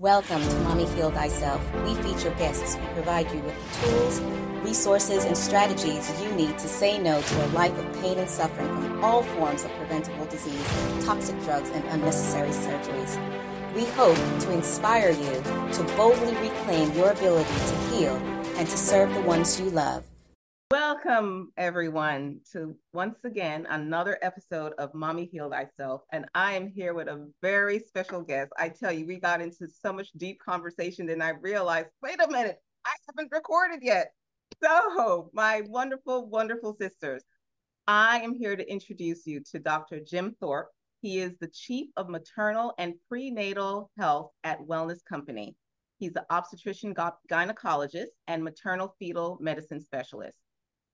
Welcome to Mommy Heal Thyself. We feature guests who provide you with the tools, resources, and strategies you need to say no to a life of pain and suffering from all forms of preventable disease, toxic drugs, and unnecessary surgeries. We hope to inspire you to boldly reclaim your ability to heal and to serve the ones you love. Welcome, everyone, to once again another episode of Mommy Heal Thyself. And I am here with a very special guest. I tell you, we got into so much deep conversation, and I realized, wait a minute, I haven't recorded yet. So, my wonderful, wonderful sisters, I am here to introduce you to Dr. Jim Thorp. He is the Chief of Maternal and Prenatal Health at Wellness Company. He's an obstetrician gynecologist and maternal fetal medicine specialist.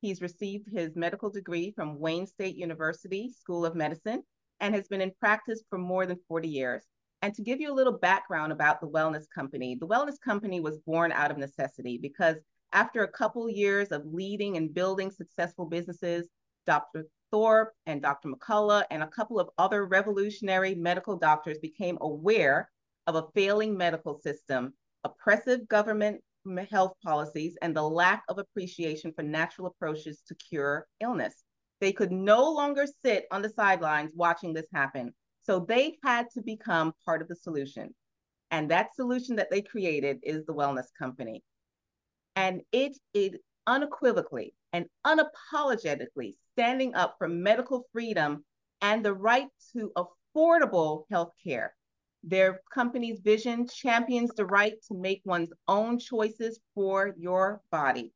He's received his medical degree from Wayne State University School of Medicine and has been in practice for more than 40 years. And to give you a little background about the Wellness Company, the Wellness Company was born out of necessity because after a couple years of leading and building successful businesses, Dr. Thorp and Dr. McCullough and a couple of other revolutionary medical doctors became aware of a failing medical system, oppressive government health policies and the lack of appreciation for natural approaches to cure illness. They could no longer sit on the sidelines watching this happen. So they had to become part of the solution. And that solution that they created is the Wellness Company. And it is unequivocally and unapologetically standing up for medical freedom and the right to affordable health care. Their company's vision champions the right to make one's own choices for your body.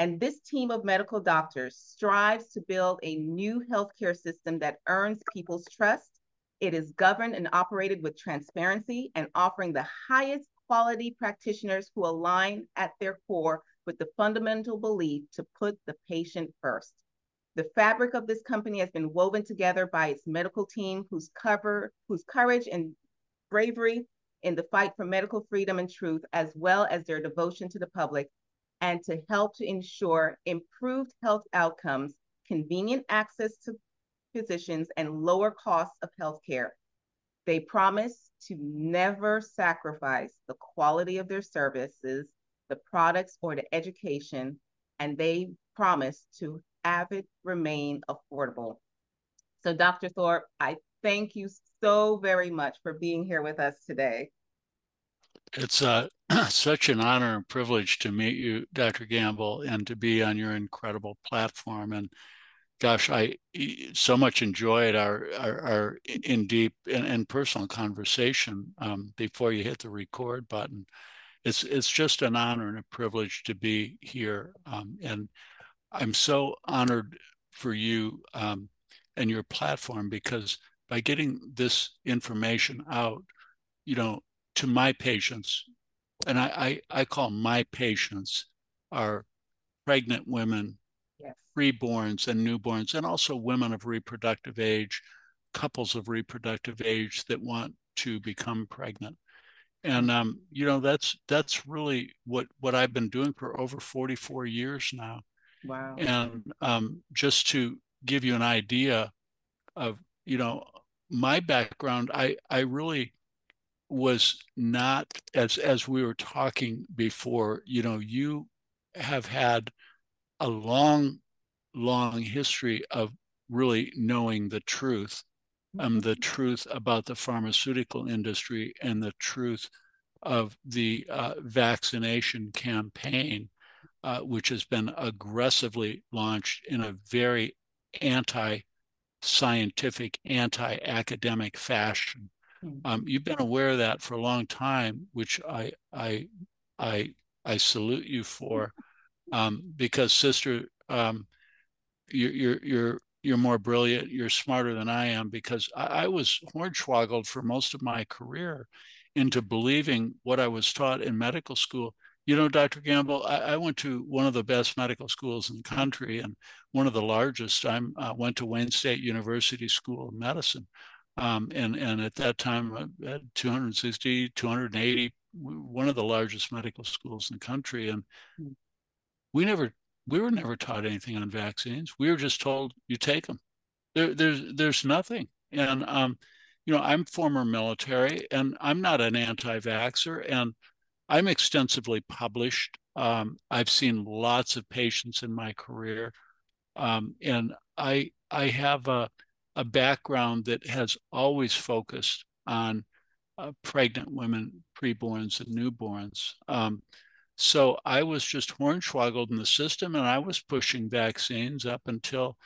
And this team of medical doctors strives to build a new healthcare system that earns people's trust. It is governed and operated with transparency and offering the highest quality practitioners who align at their core with the fundamental belief to put the patient first. The fabric of this company has been woven together by its medical team whose cover, whose courage and bravery in the fight for medical freedom and truth, as well as their devotion to the public, and to help to ensure improved health outcomes, convenient access to physicians, and lower costs of healthcare. They promise to never sacrifice the quality of their services, the products, or the education, and they promise to have it remain affordable. So, Dr. Thorp, I thank you so very much for being here with us today. It's uh, such an honor and privilege to meet you, Dr. Gamble, and to be on your incredible platform. And gosh, I so much enjoyed our our, our in deep and, and personal conversation um, before you hit the record button. It's it's just an honor and a privilege to be here, um, and I'm so honored for you um, and your platform because by getting this information out, you know, to my patients, and I, I, I call my patients are pregnant women, yes. preborns and newborns, and also women of reproductive age, couples of reproductive age that want to become pregnant. And um, you know, that's that's really what what I've been doing for over 44 years now. Wow. And um, just to give you an idea of, you know, my background, I I really was not as as we were talking before. You know, you have had a long, long history of really knowing the truth, um, the mm-hmm. truth about the pharmaceutical industry and the truth of the uh, vaccination campaign, uh, which has been aggressively launched in a very anti scientific, anti academic fashion. Mm-hmm. Um, you've been aware of that for a long time, which I, I, I, I salute you for, um, because sister, um, you're, you're, you're, you're more brilliant, you're smarter than I am, because I, I was hornswoggled for most of my career into believing what I was taught in medical school you know, Dr. Gamble, I, I, went to one of the best medical schools in the country and one of the largest. I uh, went to Wayne State University School of Medicine. Um, and, and at that time, I had 260, 280, one of the largest medical schools in the country. And hmm. we never, we were never taught anything on vaccines. We were just told you take them. There, there's, there's nothing. And, um, you know, I'm former military and I'm not an anti vaxxer and I'm extensively published. Um, I've seen lots of patients in my career. Um, and I, I have a, a background that has always focused on uh, pregnant women, preborns, and newborns. Um, so I was just hornswoggled in the system, and I was pushing vaccines up until,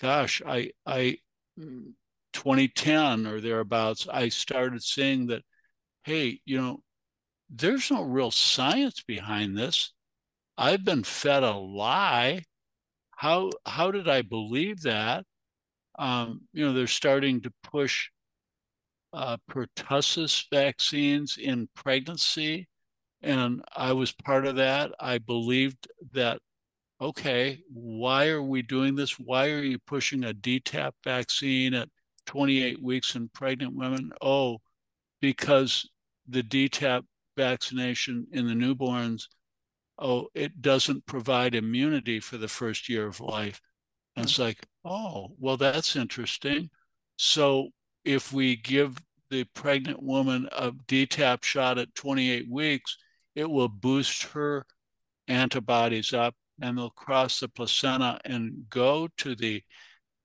gosh, I I mm, 2010 or thereabouts. I started seeing that, hey, you know, there's no real science behind this. I've been fed a lie. How how did I believe that? Um, you know, they're starting to push uh, pertussis vaccines in pregnancy and I was part of that. I believed that, okay, why are we doing this? Why are you pushing a DTaP vaccine at 28 weeks in pregnant women? Oh, because the DTaP vaccination in the newborns, oh, it doesn't provide immunity for the first year of life. And it's like, oh, well, that's interesting. So if we give the pregnant woman a DTaP shot at 28 weeks, it will boost her antibodies up and they'll cross the placenta and go to the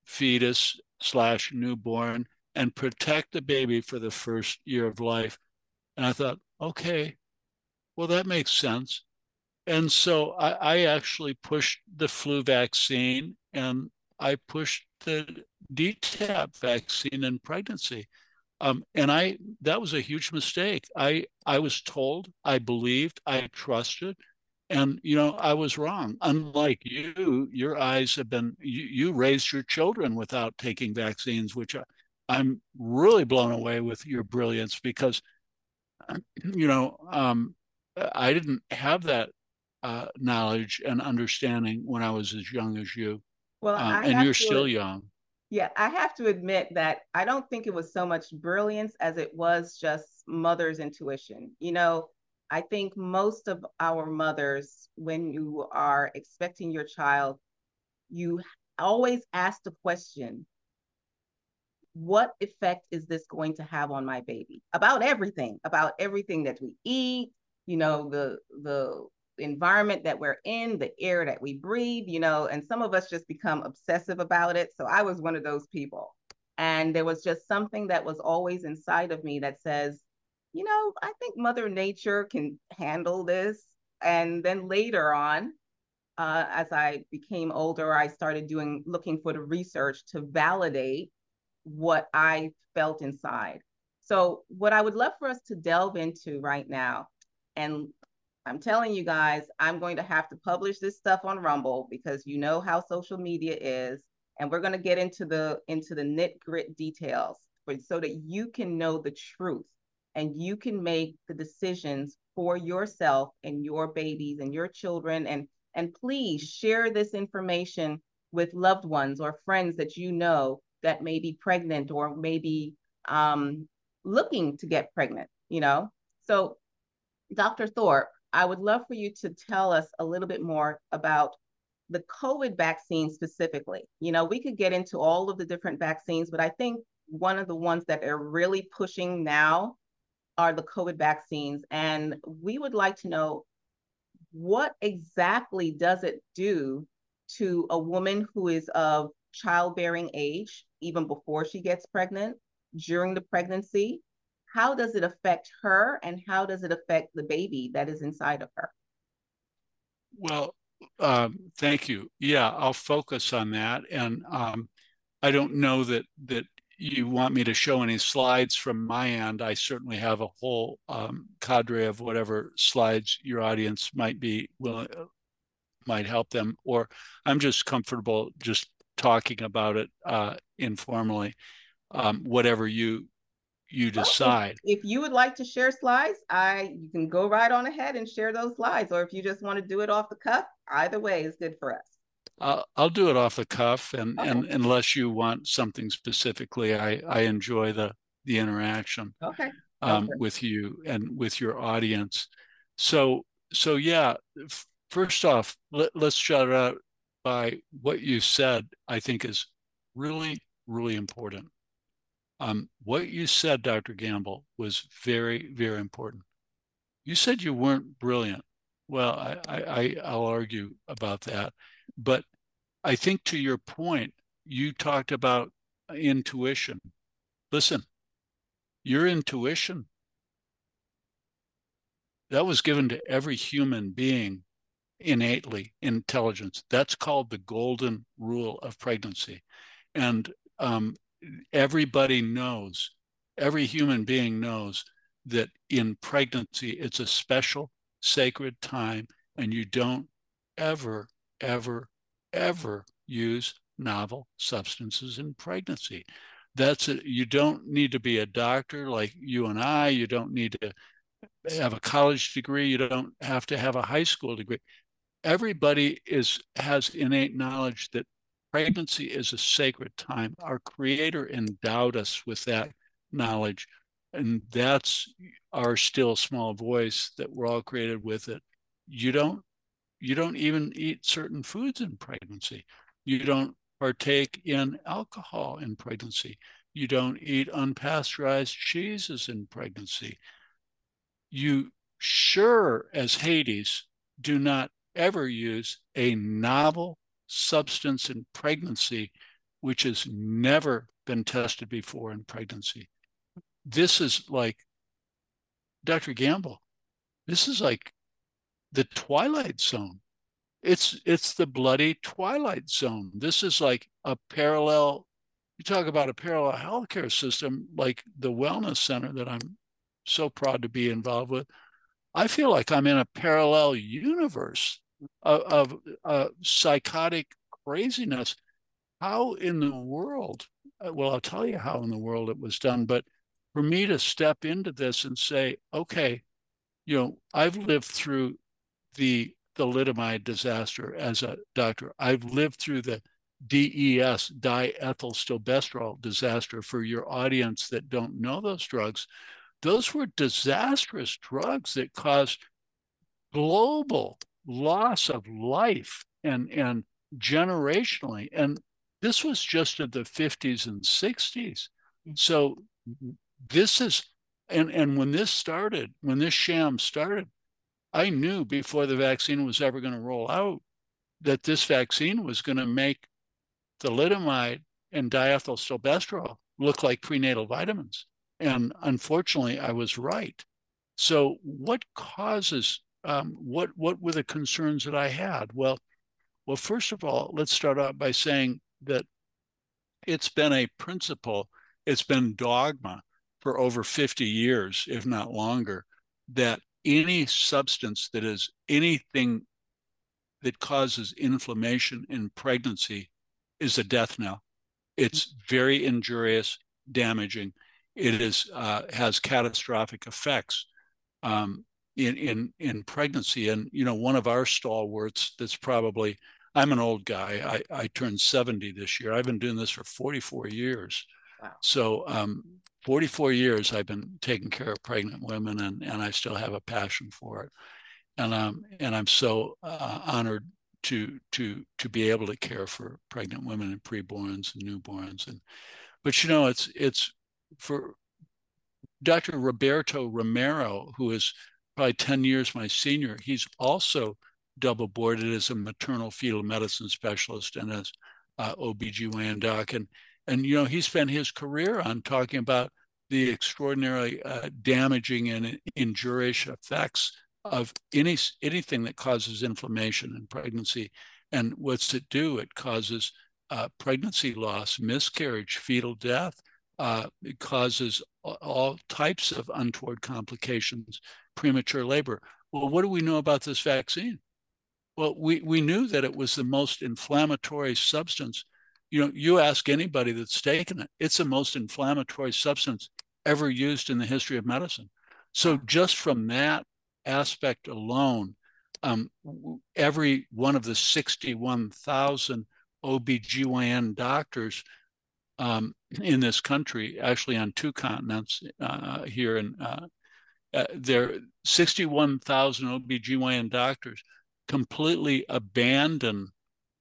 fetus slash newborn and protect the baby for the first year of life. And I thought, okay, well, that makes sense. And so I, I actually pushed the flu vaccine and I pushed the DTaP vaccine in pregnancy. Um, and I that was a huge mistake. I I was told, I believed, I trusted, and you know I was wrong. Unlike you, your eyes have been you, you raised your children without taking vaccines, which I, I'm really blown away with your brilliance because you know um, I didn't have that uh, knowledge and understanding when I was as young as you. Well, um, and you're to, still young. Yeah, I have to admit that I don't think it was so much brilliance as it was just mother's intuition. You know, I think most of our mothers, when you are expecting your child, you always ask the question, what effect is this going to have on my baby? About everything, about everything that we eat, you know, the the environment that we're in, the air that we breathe, you know, and some of us just become obsessive about it. So I was one of those people. And there was just something that was always inside of me that says, you know, I think Mother Nature can handle this. And then later on, uh, as I became older, I started doing looking for the research to validate what I felt inside. So, what I would love for us to delve into right now and I'm telling you guys, I'm going to have to publish this stuff on Rumble because you know how social media is, and we're going to get into the into the nit grit details for, so that you can know the truth and you can make the decisions for yourself and your babies and your children and and please share this information with loved ones or friends that you know that may be pregnant or maybe um, looking to get pregnant you know so dr thorp I would love for you to tell us a little bit more about the COVID vaccine specifically. You know, we could get into all of the different vaccines, but I think one of the ones that are really pushing now are the COVID vaccines. And we would like to know what exactly does it do to a woman who is of childbearing age, even before she gets pregnant, during the pregnancy, how does it affect her and how does it affect the baby that is inside of her? Well, um, thank you. Yeah, I'll focus on that. And um, I don't know that that you want me to show any slides from my end. I certainly have a whole um, cadre of whatever slides your audience might be willing, might help them, or I'm just comfortable just talking about it uh, informally. Um, whatever you you decide. If, you would like to share slides, I you can go right on ahead and share those slides. Or if you just want to do it off the cuff, either way is good for us. Uh, I'll do it off the cuff, and, okay. and unless you want something specifically, I I enjoy the the interaction. Okay. Um, with you and with your audience. So so yeah. First off, let, let's shout out by what you said. I think is really really important Um, what you said, Dr. Gamble, was very, very important. You said you weren't brilliant. Well, I, I, I'll argue about that. But I think to your point, you talked about intuition. Listen, your intuition, that was given to every human being innately intelligence. That's called the golden rule of pregnancy. And um, everybody knows, every human being knows that in pregnancy, it's a special, sacred time, and you don't ever, ever, ever use novel substances in pregnancy. That's it. You don't need to be a doctor like you and I. You don't need to have a college degree. You don't have to have a high school degree. Everybody is has innate knowledge that pregnancy is a sacred time. Our Creator endowed us with that knowledge, and that's our still small voice that we're all created with. It. You don't you don't even eat certain foods in pregnancy. You don't partake in alcohol in pregnancy. You don't eat unpasteurized cheeses in pregnancy. You sure as Hades do not ever use a novel substance in pregnancy which has never been tested before in pregnancy. This is like, Dr. Gamble, this is like the twilight zone it's it's the bloody twilight zone this is like a parallel you talk about a parallel healthcare system like the wellness center that i'm so proud to be involved with i feel like i'm in a parallel universe of, of uh, psychotic craziness how in the world uh, well i'll tell you how in the world it was done but for me to step into this and say okay you know i've lived through the thalidomide disaster as a doctor. I've lived through the DES, diethylstilbestrol disaster for your audience that don't know those drugs. Those were disastrous drugs that caused global loss of life and, and generationally. And this was just in the 50s and 60s. Mm. So this is, and, and when this started, when this sham started, I knew before the vaccine was ever going to roll out that this vaccine was going to make thalidomide and diethylstilbestrol look like prenatal vitamins. And unfortunately, I was right. So, what causes um, what what were the concerns that I had? Well, well, first of all, let's start out by saying that it's been a principle, it's been dogma for over 50 years, if not longer, that any substance that is anything that causes inflammation in pregnancy is a death knell. It's very injurious, damaging. It is uh, has catastrophic effects um, in in in pregnancy. And you know, one of our stalwarts that's probably I'm an old guy. I, I turned 70 this year. I've been doing this for 44 years. Wow. So um, 44 years I've been taking care of pregnant women and, and I still have a passion for it. And um, and I'm so uh, honored to to to be able to care for pregnant women and preborns and newborns and but you know it's it's for Dr. Roberto Romero who is probably 10 years my senior he's also double boarded as a maternal fetal medicine specialist and as uh, OBGYN doc and and you know he spent his career on talking about the extraordinarily uh, damaging and injurious effects of any anything that causes inflammation in pregnancy. And what's it do? It causes uh, pregnancy loss, miscarriage, fetal death. Uh, it causes all types of untoward complications, premature labor. Well, what do we know about this vaccine? Well, we, we knew that it was the most inflammatory substance you know, you ask anybody that's taken it, it's the most inflammatory substance ever used in the history of medicine. So just from that aspect alone, um, every one of the 61,000 OBGYN doctors um, in this country, actually on two continents uh, here And uh, uh, there 61,000 OBGYN doctors completely abandon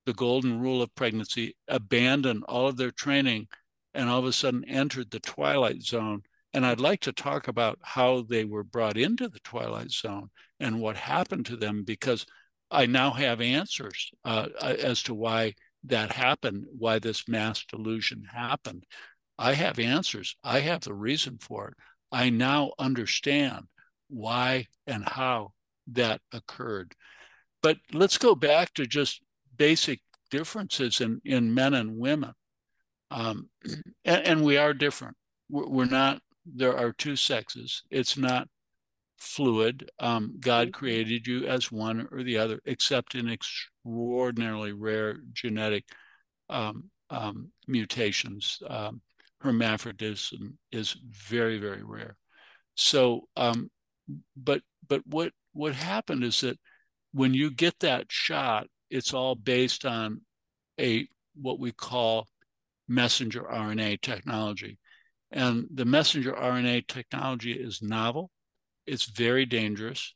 the golden rule of pregnancy, abandon all of their training and all of a sudden entered the twilight zone. And I'd like to talk about how they were brought into the twilight zone and what happened to them because I now have answers uh, as to why that happened, why this mass delusion happened. I have answers. I have the reason for it. I now understand why and how that occurred. But let's go back to just basic differences in, in men and women. Um, and, and, we are different. We're, we're, not, there are two sexes. It's not fluid. Um, God mm-hmm. created you as one or the other, except in extraordinarily rare genetic um, um mutations. Um, hermaphroditism is very, very rare. So, um, but but what what happened is that when you get that shot, it's all based on a what we call messenger RNA technology. And the messenger RNA technology is novel, it's very dangerous,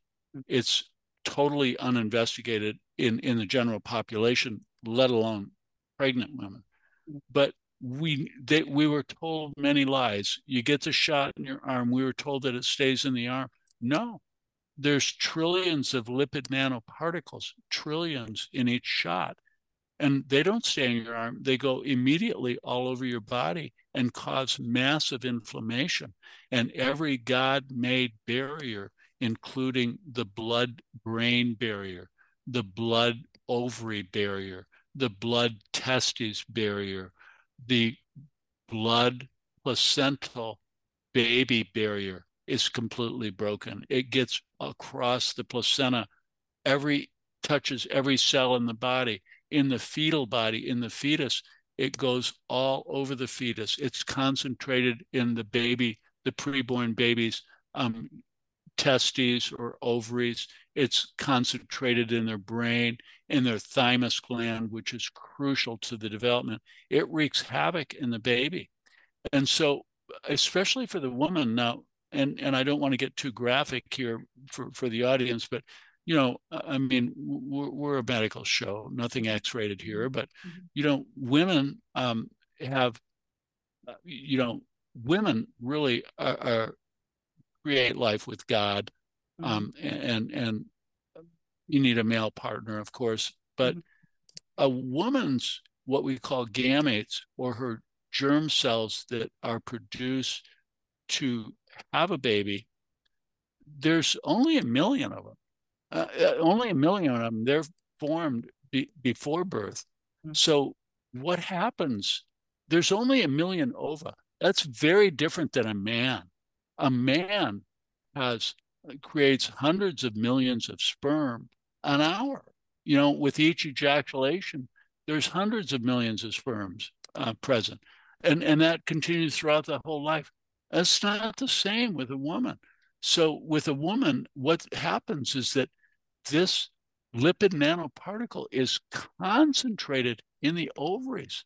it's totally uninvestigated in, in the general population, let alone pregnant women. But we they, we were told many lies. You get the shot in your arm. We were told that it stays in the arm. No, there's trillions of lipid nanoparticles, trillions in each shot. And they don't stay in your arm, they go immediately all over your body and cause massive inflammation. And every God made barrier, including the blood brain barrier, the blood ovary barrier, the blood testes barrier, the blood placental baby barrier is completely broken. It gets across the placenta, every touches every cell in the body in the fetal body, in the fetus, it goes all over the fetus. It's concentrated in the baby, the preborn baby's um, testes or ovaries. It's concentrated in their brain, in their thymus gland, which is crucial to the development. It wreaks havoc in the baby. And so, especially for the woman now, and, and I don't want to get too graphic here for, for the audience, but you know, I mean, we're, we're a medical show, nothing X-rated here, but mm-hmm. you know, women um, have, uh, you know, women really are, are create life with God, mm-hmm. um, and and you need a male partner, of course, but mm-hmm. a woman's what we call gametes or her germ cells that are produced to have a baby. There's only a million of them uh, uh, only a million of them they're formed be, before birth. Mm-hmm. so what happens? There's only a million ova. That's very different than a man. A man has uh, creates hundreds of millions of sperm an hour. You know with each ejaculation there's hundreds of millions of sperms uh, present. And and that continues throughout the whole life. That's not the same with a woman. So with a woman what happens is that this lipid nanoparticle is concentrated in the ovaries.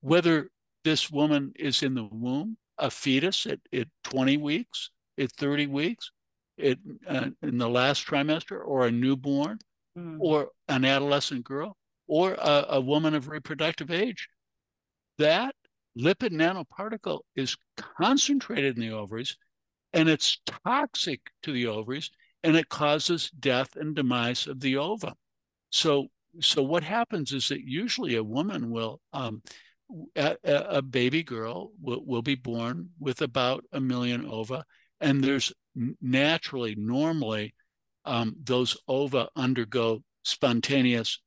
Whether this woman is in the womb, a fetus at, at 20 weeks, at 30 weeks, it, uh, in the last trimester, or a newborn, mm. or an adolescent girl, or a, a woman of reproductive age, that lipid nanoparticle is concentrated in the ovaries and it's toxic to the ovaries and it causes death and demise of the ova. So, so what happens is that usually a woman will, um, a, a, baby girl will, will be born with about a million ova, and there's naturally, normally, um, those ova undergo spontaneous,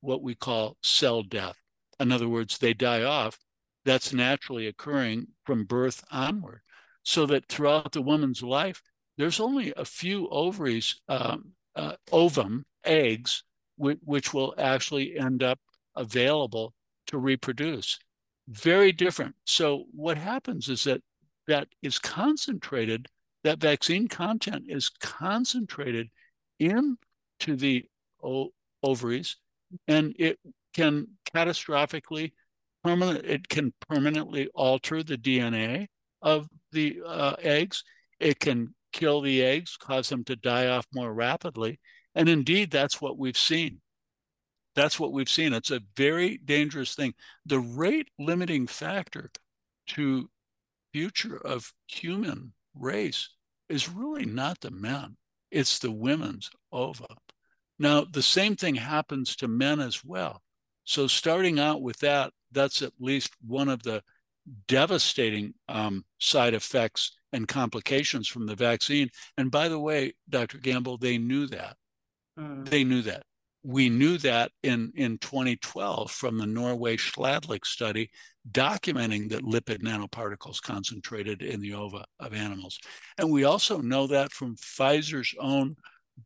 what we call cell death. In other words, they die off. That's naturally occurring from birth onward. So that throughout the woman's life, there's only a few ovaries, um, uh, ovum, eggs, w- which will actually end up available to reproduce. Very different. So what happens is that that is concentrated, that vaccine content is concentrated into the o- ovaries, and it can catastrophically permanent. It can permanently alter the DNA of the uh, eggs. It can kill the eggs, cause them to die off more rapidly. And indeed, that's what we've seen. That's what we've seen. It's a very dangerous thing. The rate limiting factor to future of human race is really not the men, it's the women's ova. Now, the same thing happens to men as well. So, starting out with that, that's at least one of the devastating um, side effects and complications from the vaccine. And by the way, Dr. Gamble, they knew that. Mm. They knew that. We knew that in, in 2012 from the Norway Schladlik study, documenting that lipid nanoparticles concentrated in the ova of animals. And we also know that from Pfizer's own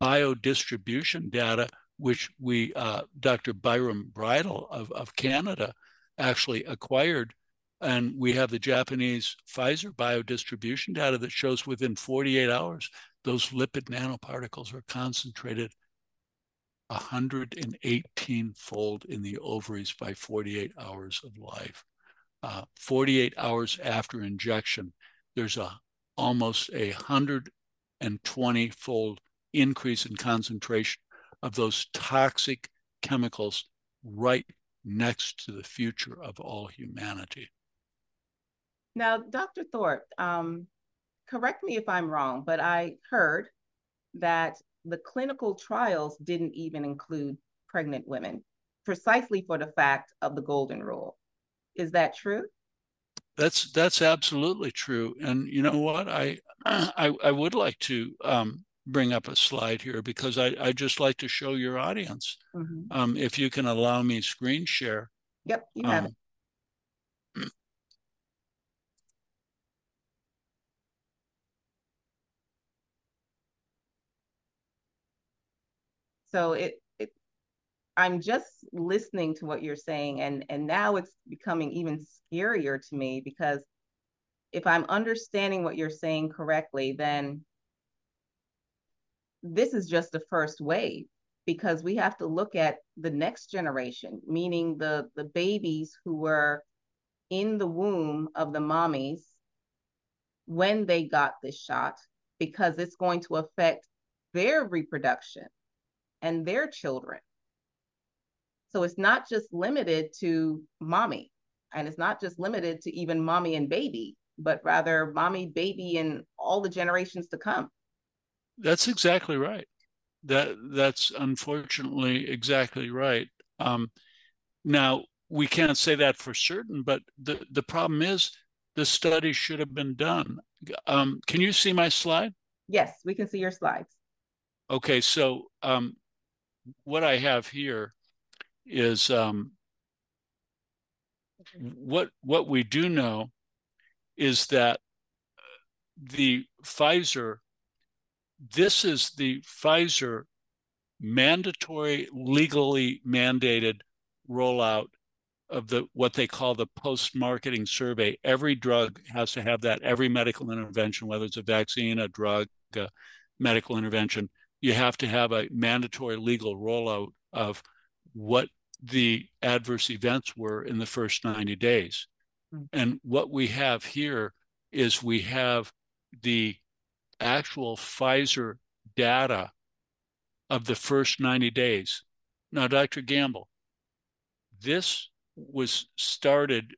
biodistribution data, which we, uh, Dr. Byram Bridle of, of Canada, actually acquired. And we have the Japanese Pfizer biodistribution data that shows within 48 hours, those lipid nanoparticles are concentrated 118 fold in the ovaries by 48 hours of life. Uh, 48 hours after injection, there's a almost a 120 fold increase in concentration of those toxic chemicals right next to the future of all humanity. Now, Dr. Thorp, um, correct me if I'm wrong, but I heard that the clinical trials didn't even include pregnant women, precisely for the fact of the golden rule. Is that true? That's that's absolutely true. And you know what? I I, I would like to um, bring up a slide here because I, I just like to show your audience. Mm-hmm. Um, if you can allow me screen share. Yep, you have um, it. So it, it I'm just listening to what you're saying and and now it's becoming even scarier to me because if I'm understanding what you're saying correctly, then this is just the first wave because we have to look at the next generation, meaning the, the babies who were in the womb of the mommies when they got this shot, because it's going to affect their reproduction and their children. So it's not just limited to mommy, and it's not just limited to even mommy and baby, but rather mommy, baby, and all the generations to come. That's exactly right. That that's unfortunately exactly right. Um, now we can't say that for certain, but the the problem is the study should have been done. Um, can you see my slide? Yes, we can see your slides. Okay, so um, what I have here is um, what what we do know is that the Pfizer this is the Pfizer mandatory, legally mandated rollout of the what they call the post-marketing survey. Every drug has to have that. Every medical intervention, whether it's a vaccine, a drug, a medical intervention, you have to have a mandatory legal rollout of what the adverse events were in the first 90 days. Mm-hmm. And what we have here is we have the actual Pfizer data of the first 90 days. Now, Dr. Gamble, this was started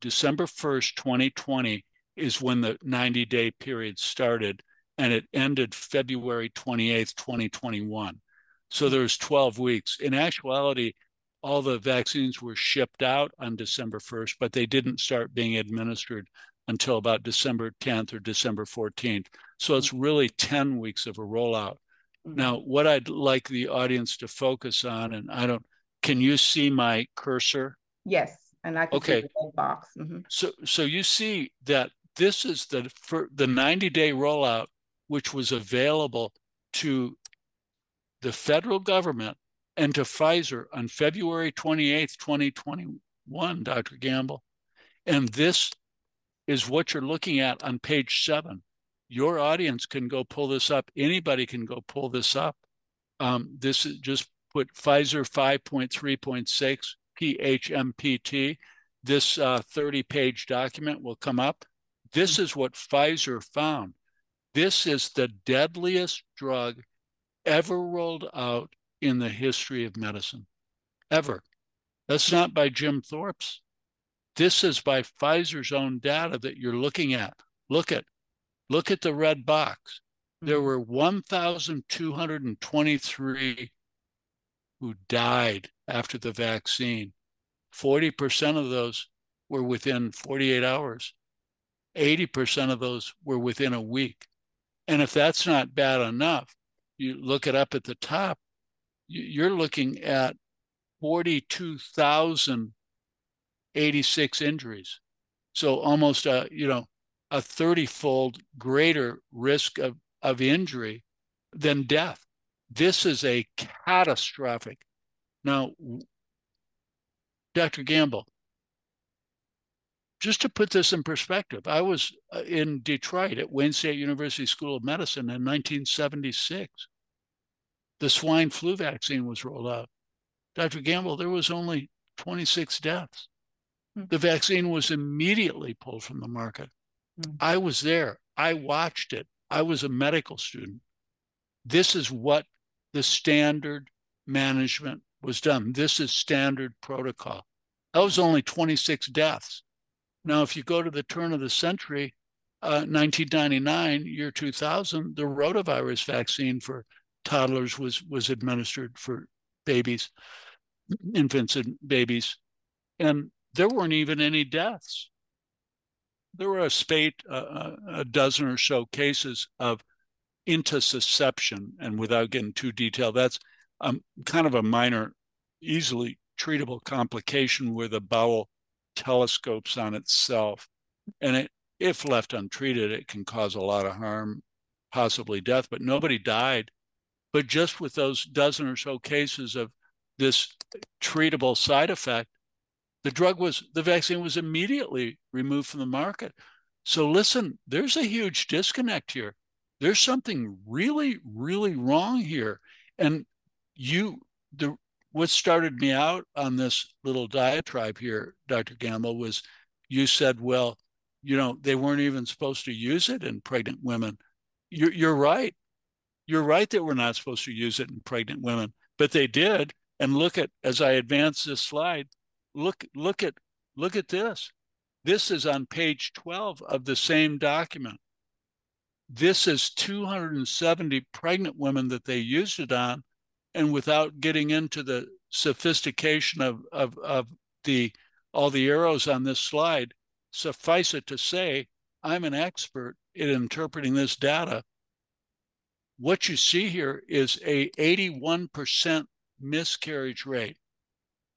December 1st, 2020 is when the 90 day period started, and it ended February 28th, 2021. So there's 12 weeks. In actuality, all the vaccines were shipped out on December 1st, but they didn't start being administered until about December 10th or December 14th. So it's mm-hmm. really 10 weeks of a rollout. Mm-hmm. Now, what I'd like the audience to focus on, and I don't, can you see my cursor? Yes, and I can okay. see the box. Mm-hmm. So, so you see that this is the for the 90 day rollout, which was available to the federal government and to Pfizer on February 28th, 2021, Dr. Gamble. And this is what you're looking at on page seven. Your audience can go pull this up. Anybody can go pull this up. Um, this is just put Pfizer 5.3.6 PHMPT. This uh, 30 page document will come up. This is what Pfizer found. This is the deadliest drug ever rolled out in the history of medicine, ever. That's not by Jim Thorp's. This is by Pfizer's own data that you're looking at. Look at, look at the red box. There mm-hmm. were 1,223 who died after the vaccine. 40% of those were within 48 hours. 80% of those were within a week. And if that's not bad enough, you look it up at the top, you're looking at 42,086 injuries. So almost a, you know, a 30 fold greater risk of, of injury than death. This is a catastrophic. Now, Dr. Gamble, just to put this in perspective, I was uh, in Detroit at Wayne State University School of Medicine in 1976. The swine flu vaccine was rolled out. Dr. Gamble, there was only 26 deaths. Hmm. The vaccine was immediately pulled from the market. Hmm. I was there. I watched it. I was a medical student. This is what the standard management was done. This is standard protocol. That was only 26 deaths. Now, if you go to the turn of the century, uh, 1999, year 2000, the rotavirus vaccine for toddlers was was administered for babies, infants and babies, and there weren't even any deaths. There were a spate, uh, a dozen or so cases of intussusception, and without getting too detailed, that's um, kind of a minor, easily treatable complication where the bowel telescopes on itself. And it, if left untreated, it can cause a lot of harm, possibly death, but nobody died. But just with those dozen or so cases of this treatable side effect, the drug was, the vaccine was immediately removed from the market. So listen, there's a huge disconnect here. There's something really, really wrong here. And you, the what started me out on this little diatribe here, Dr. Gamble, was you said, well, you know, they weren't even supposed to use it in pregnant women. You're, you're right. You're right that we're not supposed to use it in pregnant women, but they did. And look at as I advance this slide, look look at look at this. This is on page 12 of the same document. This is 270 pregnant women that they used it on and without getting into the sophistication of, of, of the all the arrows on this slide, suffice it to say, I'm an expert in interpreting this data. What you see here is a 81% miscarriage rate.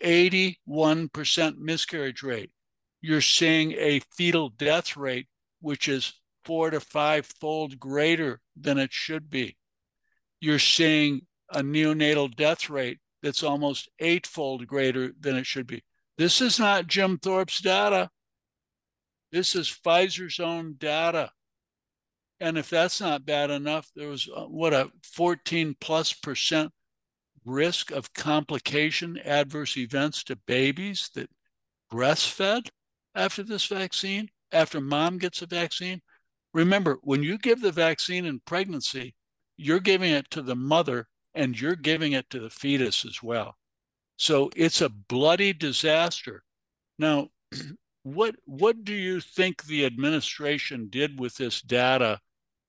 81% miscarriage rate. You're seeing a fetal death rate, which is four to five fold greater than it should be. You're seeing a neonatal death rate that's almost eightfold greater than it should be. This is not Jim Thorp's data. This is Pfizer's own data. And if that's not bad enough, there was uh, what a 14 plus percent risk of complication, adverse events to babies that breastfed after this vaccine, after mom gets a vaccine. Remember, when you give the vaccine in pregnancy, you're giving it to the mother and you're giving it to the fetus as well. So it's a bloody disaster. Now, what what do you think the administration did with this data,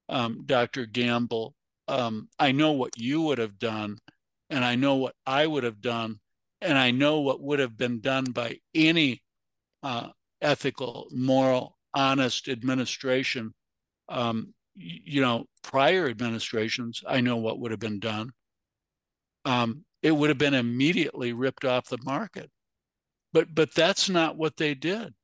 um, Dr. Gamble? Um, I know what you would have done, and I know what I would have done, and I know what would have been done by any uh, ethical, moral, honest administration. Um, you know, prior administrations, I know what would have been done um, it would have been immediately ripped off the market. But but that's not what they did.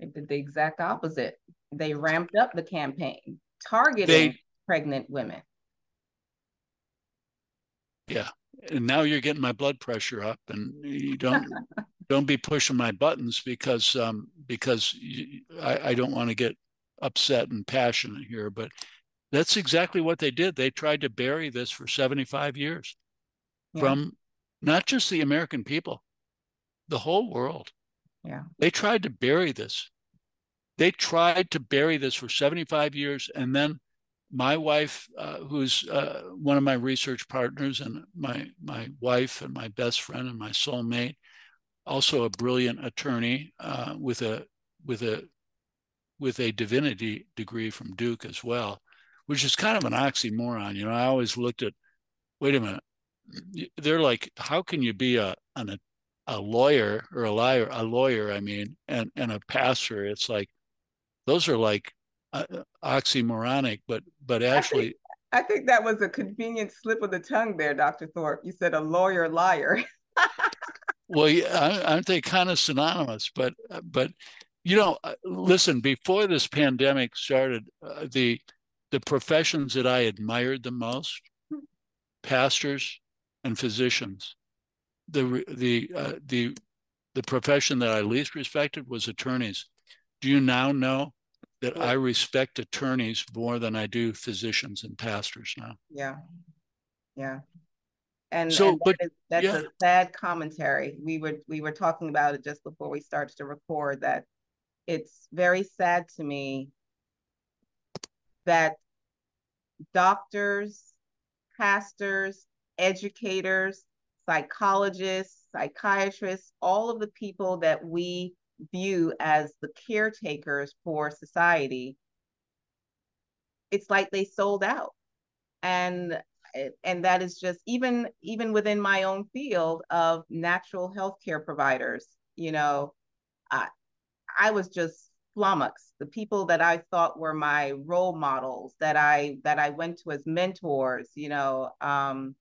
They did the exact opposite. They ramped up the campaign, targeting they, pregnant women. Yeah, and now you're getting my blood pressure up, and you don't don't be pushing my buttons because um, because you, I, I don't want to get upset and passionate here. But that's exactly what they did. They tried to bury this for 75 years yeah. from not just the American people, the whole world. Yeah. They tried to bury this. They tried to bury this for 75 years. And then my wife, uh, who's uh, one of my research partners, and my, my wife, and my best friend, and my soulmate, also a brilliant attorney uh, with a with a with a divinity degree from Duke as well, which is kind of an oxymoron. You know, I always looked at, wait a minute, they're like, how can you be a an, a lawyer or a liar, a lawyer, I mean, and and a pastor? It's like those are like uh, oxymoronic, but but actually. I think, I think that was a convenient slip of the tongue there, Dr. Thorp. You said a lawyer liar. well, yeah, aren't they kind of synonymous? But but you know, uh, listen. Before this pandemic started, uh, the the professions that I admired the most, pastors and physicians. The the uh, the the profession that I least respected was attorneys. Do you now know that I respect attorneys more than I do physicians and pastors now? Yeah, yeah. And so, and but that is, that's yeah. a sad commentary. We were we were talking about it just before we started to record that it's very sad to me that doctors, pastors, educators, psychologists, psychiatrists, all of the people that we view as the caretakers for society, it's like they sold out. And and that is just even even within my own field of natural health care providers, you know, I I was just flummoxed. The people that I thought were my role models, that I that I went to as mentors, you know, um,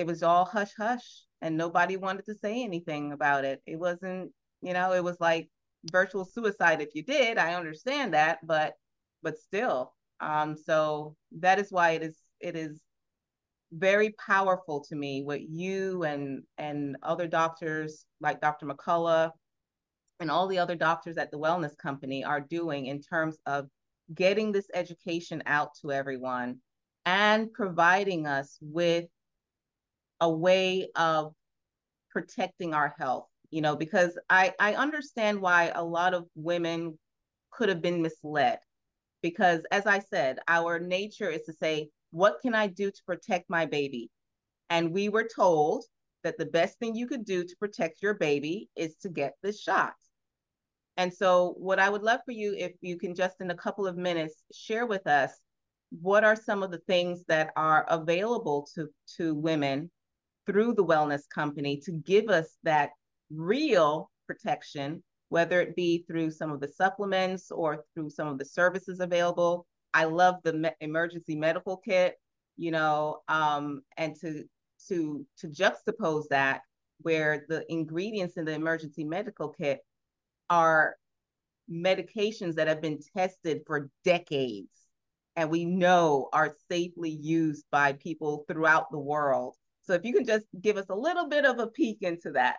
it was all hush hush, and nobody wanted to say anything about it. It wasn't, you know, it was like virtual suicide if you did. I understand that, but but still, um, so that is why it is it is very powerful to me what you and and other doctors like Dr. McCullough and all the other doctors at the wellness company are doing in terms of getting this education out to everyone and providing us with a way of protecting our health you know because i i understand why a lot of women could have been misled because as i said our nature is to say what can i do to protect my baby? And we were told that the best thing you could do to protect your baby is to get this shot. And so, what I would love for you, if you can just in a couple of minutes share with us, what are some of the things that are available to, to women through the wellness company to give us that real protection, whether it be through some of the supplements or through some of the services available. I love the me- emergency medical kit, you know, um, and to to to juxtapose that where the ingredients in the emergency medical kit are medications that have been tested for decades and we know are safely used by people throughout the world. So if you can just give us a little bit of a peek into that.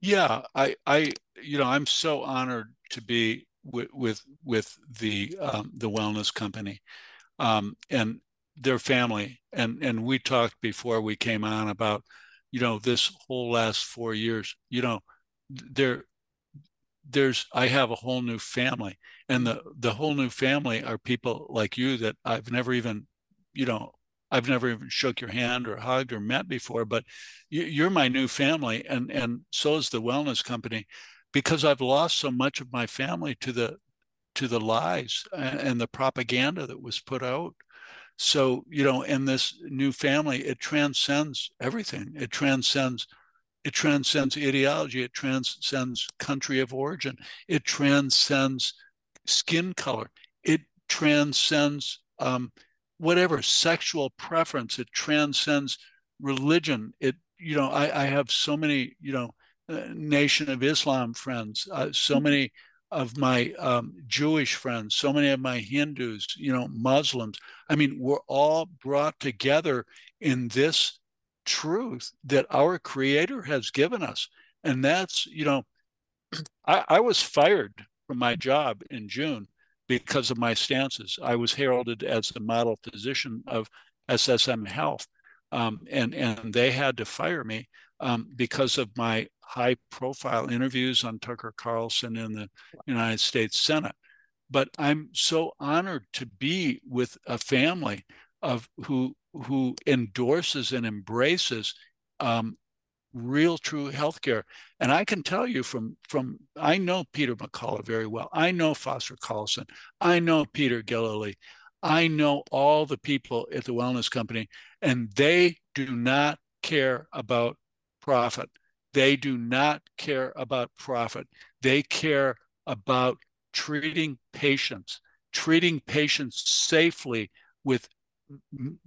Yeah, I, I, you know, I'm so honored to be with with, with the um, the wellness company, um, and their family, and and we talked before we came on about, you know, this whole last four years. You know, they're there's I have a whole new family, and the the whole new family are people like you that I've never even, you know, I've never even shook your hand or hugged or met before, but you're my new family, and and so is the wellness company, because I've lost so much of my family to the to the lies and the propaganda that was put out. So you know, in this new family, it transcends everything. It transcends it transcends ideology. It transcends country of origin. It transcends skin color. It transcends um, whatever sexual preference. It transcends religion. It you know I, I have so many you know uh, Nation of Islam friends. Uh, so mm-hmm. many of my um, Jewish friends, so many of my Hindus, you know, Muslims. I mean, we're all brought together in this truth that our creator has given us and that's you know I, I, was fired from my job in june because of my stances. I was heralded as the model physician of ssm health um, and and they had to fire me um, because of my high profile interviews on tucker carlson in the united states senate. But i'm so honored to be with a family of who who endorses and embraces um, real true healthcare. And I can tell you from from I know Peter McCullough very well. I know Foster Coulson. I know Peter Gillily. I know all the people at the wellness company, and they do not care about profit. They do not care about profit. They care about treating patients, treating patients safely with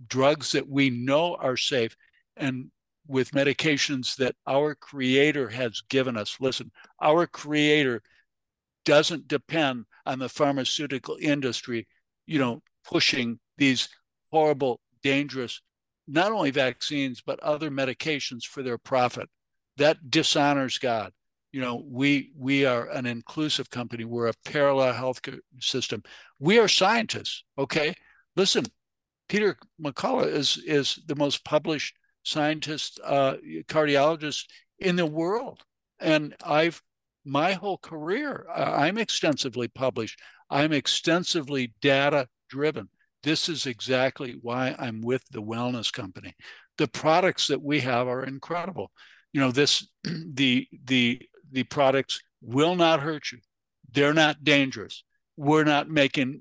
drugs that we know are safe and with medications that our creator has given us. Listen, our creator doesn't depend on the pharmaceutical industry, you know, pushing these horrible, dangerous, not only vaccines, but other medications for their profit. That dishonors God. You know, we we are an inclusive company. We're a parallel healthcare system. We are scientists. Okay, listen, Peter McCullough is is the most published scientist, uh, cardiologist in the world, and I've my whole career I'm extensively published. I'm extensively data driven. This is exactly why I'm with the wellness company. The products that we have are incredible. You know, this the the the products will not hurt you. They're not dangerous. We're not making,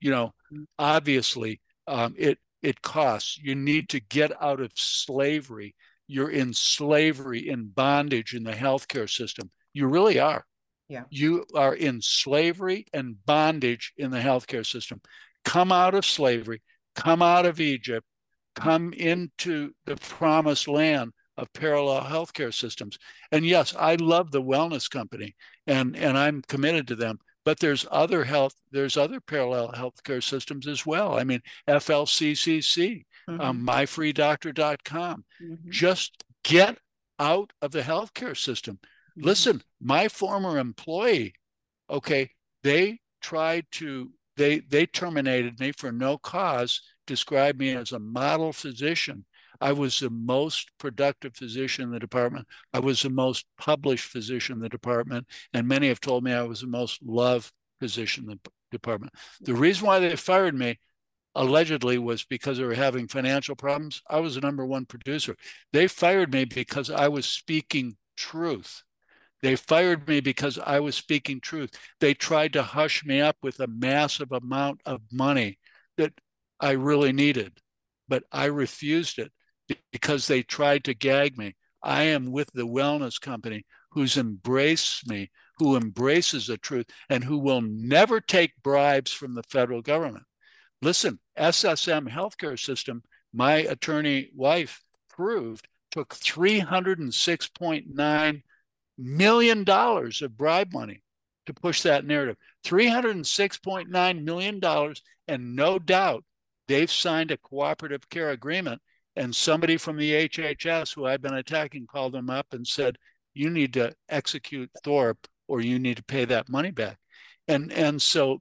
you know, obviously um, it it costs. You need to get out of slavery. You're in slavery, in bondage in the healthcare system. You really are. Yeah. You are in slavery and bondage in the healthcare system come out of slavery, come out of Egypt, come into the promised land of parallel healthcare systems. And yes, I love the wellness company and, and I'm committed to them. But there's other health, there's other parallel healthcare systems as well. I mean, FLCCC, um, mm-hmm. um, myfreedoctor.com. Mm-hmm. Just get out of the healthcare system. Mm-hmm. Listen, my former employee, okay, they tried to they they terminated me for no cause, described me as a model physician. I was the most productive physician in the department. I was the most published physician in the department, and many have told me I was the most loved physician in the department. The reason why they fired me allegedly was because they were having financial problems. I was the number one producer. They fired me because I was speaking truth. They fired me because I was speaking truth. They tried to hush me up with a massive amount of money that I really needed, but I refused it because they tried to gag me. I am with the wellness company who's embraced me, who embraces the truth, and who will never take bribes from the federal government. Listen, SSM healthcare system, my attorney wife proved, took 306.9 million dollars of bribe money to push that narrative. $306.9 million. And no doubt they've signed a cooperative care agreement. And somebody from the HHS who I've been attacking called them up and said, you need to execute Thorp or you need to pay that money back. And, and so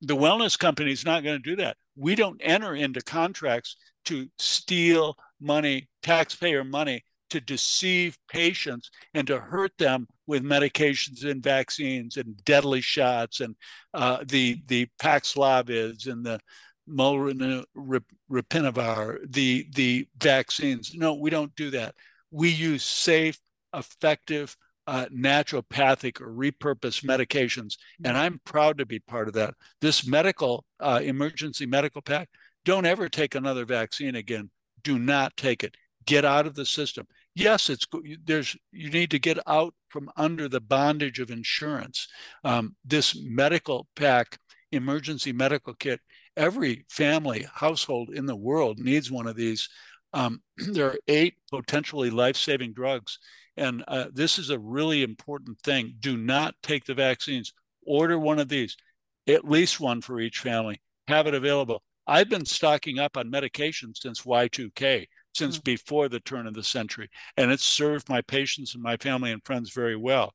the wellness company is not going to do that. We don't enter into contracts to steal money, taxpayer money, to deceive patients and to hurt them with medications and vaccines and deadly shots and uh, the the Paxlovids and the Molnupiravir, the the vaccines. No, we don't do that. We use safe, effective, uh, naturopathic or repurposed medications, and I'm proud to be part of that. This medical uh, emergency medical pack. Don't ever take another vaccine again. Do not take it. Get out of the system yes, it's there's you need to get out from under the bondage of insurance. Um, this medical pack, emergency medical kit, every family household in the world needs one of these. Um, there are eight potentially life-saving drugs, and uh, this is a really important thing. Do not take the vaccines. Order one of these, at least one for each family. Have it available. I've been stocking up on medication since Y2K since mm-hmm. before the turn of the century, and it's served my patients and my family and friends very well.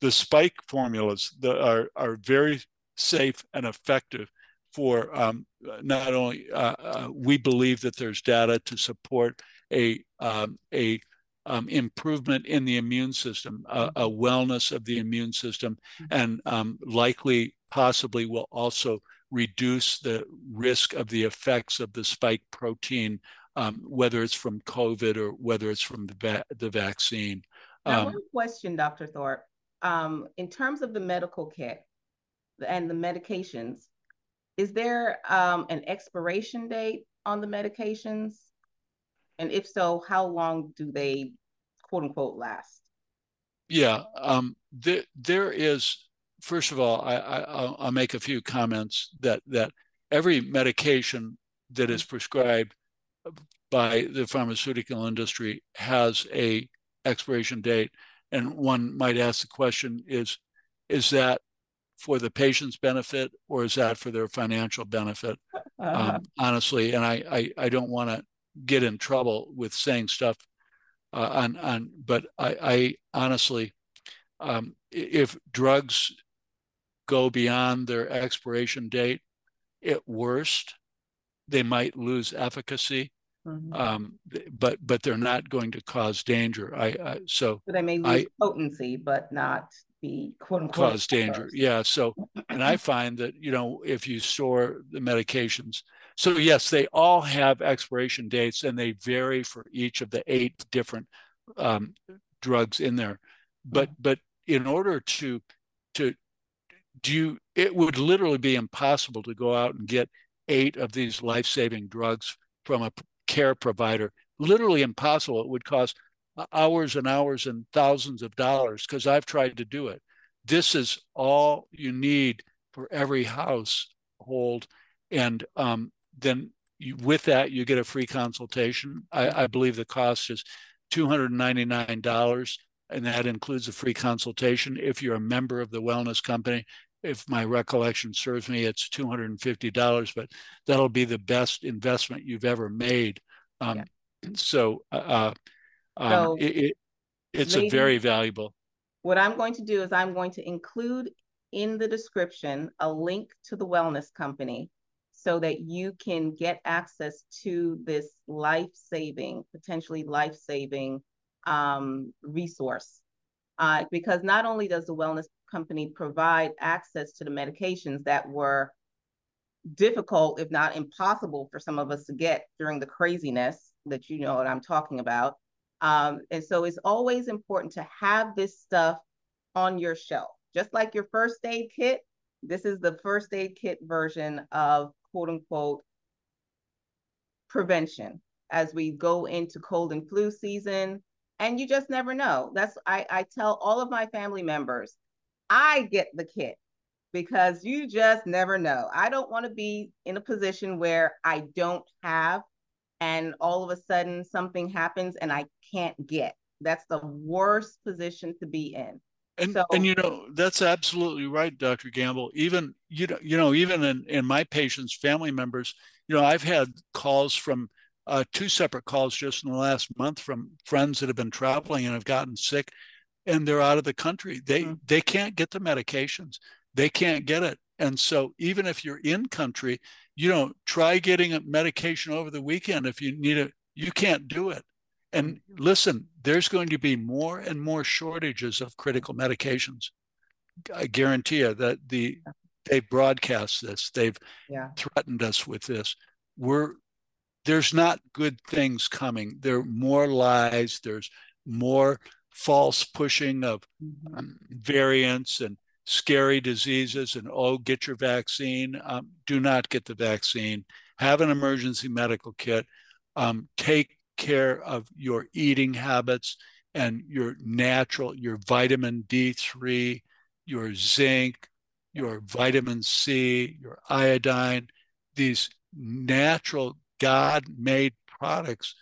The spike formulas that are, are very safe and effective for um, not only uh, uh, we believe that there's data to support a um, a um, improvement in the immune system, a, a, wellness of the immune system, mm-hmm. and um, likely possibly will also reduce the risk of the effects of the spike protein um, whether it's from COVID or whether it's from the va- the vaccine. Now, um, one question, Dr. Thorp. Um, in terms of the medical kit and the medications, is there um, an expiration date on the medications? And if so, how long do they, quote unquote, last? Yeah, um, there, there is. First of all, I, I, will make a few comments that that every medication that is prescribed by the pharmaceutical industry has a expiration date, and one might ask the question: is is that for the patient's benefit or is that for their financial benefit? Uh-huh. Um, honestly, and I I, I don't want to get in trouble with saying stuff uh, on on, but I, I honestly, um, if drugs go beyond their expiration date, at worst, they might lose efficacy. Mm-hmm. Um, but but they're not going to cause danger. I, I so, so they may lose I, potency, but not be quote unquote cause danger. Yeah. So, and I find that you know if you store the medications, so yes, they all have expiration dates, and they vary for each of the eight different um, drugs in there. But mm-hmm. but in order to to do you, it would literally be impossible to go out and get eight of these life-saving drugs from a care provider. Literally impossible. It would cost hours and hours and thousands of dollars because I've tried to do it. This is all you need for every household, and um, then you, with that you get a free consultation. I, I believe the cost is two hundred ninety nine dollars, and that includes a free consultation. If you're a member of the wellness company, if my recollection serves me, it's two hundred and fifty dollars, but that'll be the best investment you've ever made. Um, yeah. So, uh, um, so it, it, it's ladies, a very valuable. What I'm going to do is I'm going to include in the description a link to the wellness company so that you can get access to this life-saving, potentially life-saving um, resource. Uh, because not only does the wellness company provide access to the medications that were difficult, if not impossible, for some of us to get during the craziness that you know what I'm talking about. Um, and so it's always important to have this stuff on your shelf. Just like your first aid kit, this is the first aid kit version of quote unquote prevention as we go into cold and flu season. And you just never know. That's I, I tell all of my family members, I get the kit because you just never know. I don't want to be in a position where I don't have and all of a sudden something happens and I can't get. That's the worst position to be in. And, so, and you know that's absolutely right, Dr. Gamble. Even you know you know even in, in my patients' family members, you know I've had calls from uh, two separate calls just in the last month from friends that have been traveling and have gotten sick, and they're out of the country. They mm-hmm. they can't get the medications. They can't get it. And so even if you're in country, you know, try getting a medication over the weekend if you need it. You can't do it. And listen, there's going to be more and more shortages of critical medications. I guarantee you that the they broadcast this. They've yeah. threatened us with this. We're there's not good things coming. There are more lies. There's more false pushing of mm-hmm. um, variants and scary diseases. And oh, get your vaccine. Um, do not get the vaccine. Have an emergency medical kit. Um, take care of your eating habits and your natural, your vitamin D3, your zinc, your vitamin C, your iodine, these natural God made products.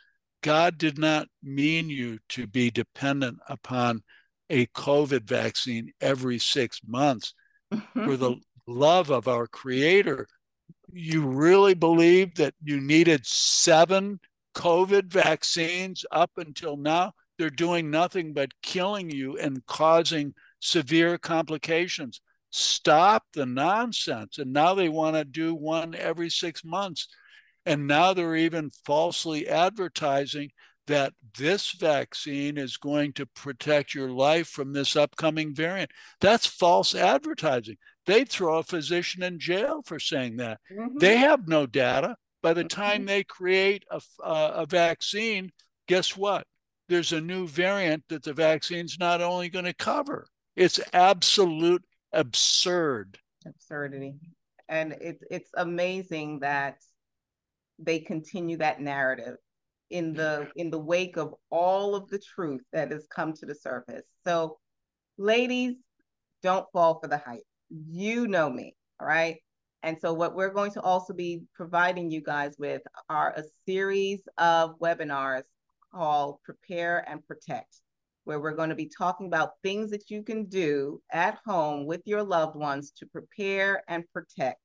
God did not mean you to be dependent upon a COVID vaccine every six months. Mm-hmm. For the love of our Creator, you really believe that you needed seven COVID vaccines up until now, they're doing nothing but killing you and causing severe complications. Stop the nonsense. And now they want to do one every six months. And now they're even falsely advertising that this vaccine is going to protect your life from this upcoming variant. That's false advertising. They'd throw a physician in jail for saying that. Mm-hmm. They have no data. By the time they create a, a vaccine, guess what? There's a new variant that the vaccine's not only going to cover. It's absolute absurd. Absurdity. And it's it's amazing that they continue that narrative in the mm-hmm. in the wake of all of the truth that has come to the surface. So ladies, don't fall for the hype. You know me, all right? And so what we're going to also be providing you guys with are a series of webinars called Prepare and Protect, where we're going to be talking about things that you can do at home with your loved ones to prepare and protect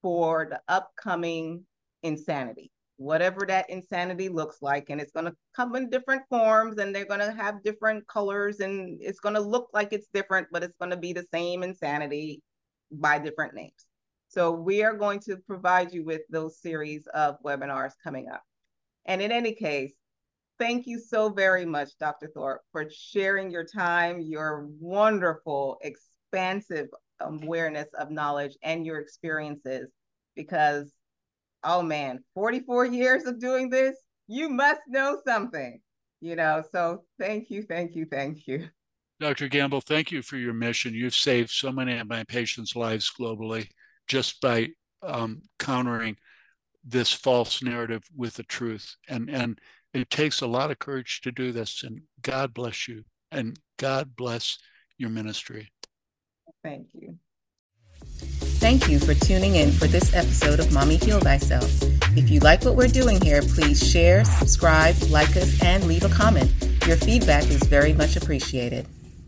for the upcoming insanity, whatever that insanity looks like. And it's going to come in different forms and they're going to have different colors and it's going to look like it's different, but it's going to be the same insanity by different names. So we are going to provide you with those series of webinars coming up. And in any case, thank you so very much, Dr. Thorp, for sharing your time, your wonderful, expansive um, awareness of knowledge and your experiences because oh man, 44 years of doing this, you must know something, you know. So thank you, thank you, thank you. Dr. Gamble, thank you for your mission. You've saved so many of my patients' lives globally just by um, countering this false narrative with the truth. And and it takes a lot of courage to do this. And God bless you. And God bless your ministry. Thank you. Thank you for tuning in for this episode of Mommy Heal Thyself. If you like what we're doing here, please share, subscribe, like us, and leave a comment. Your feedback is very much appreciated.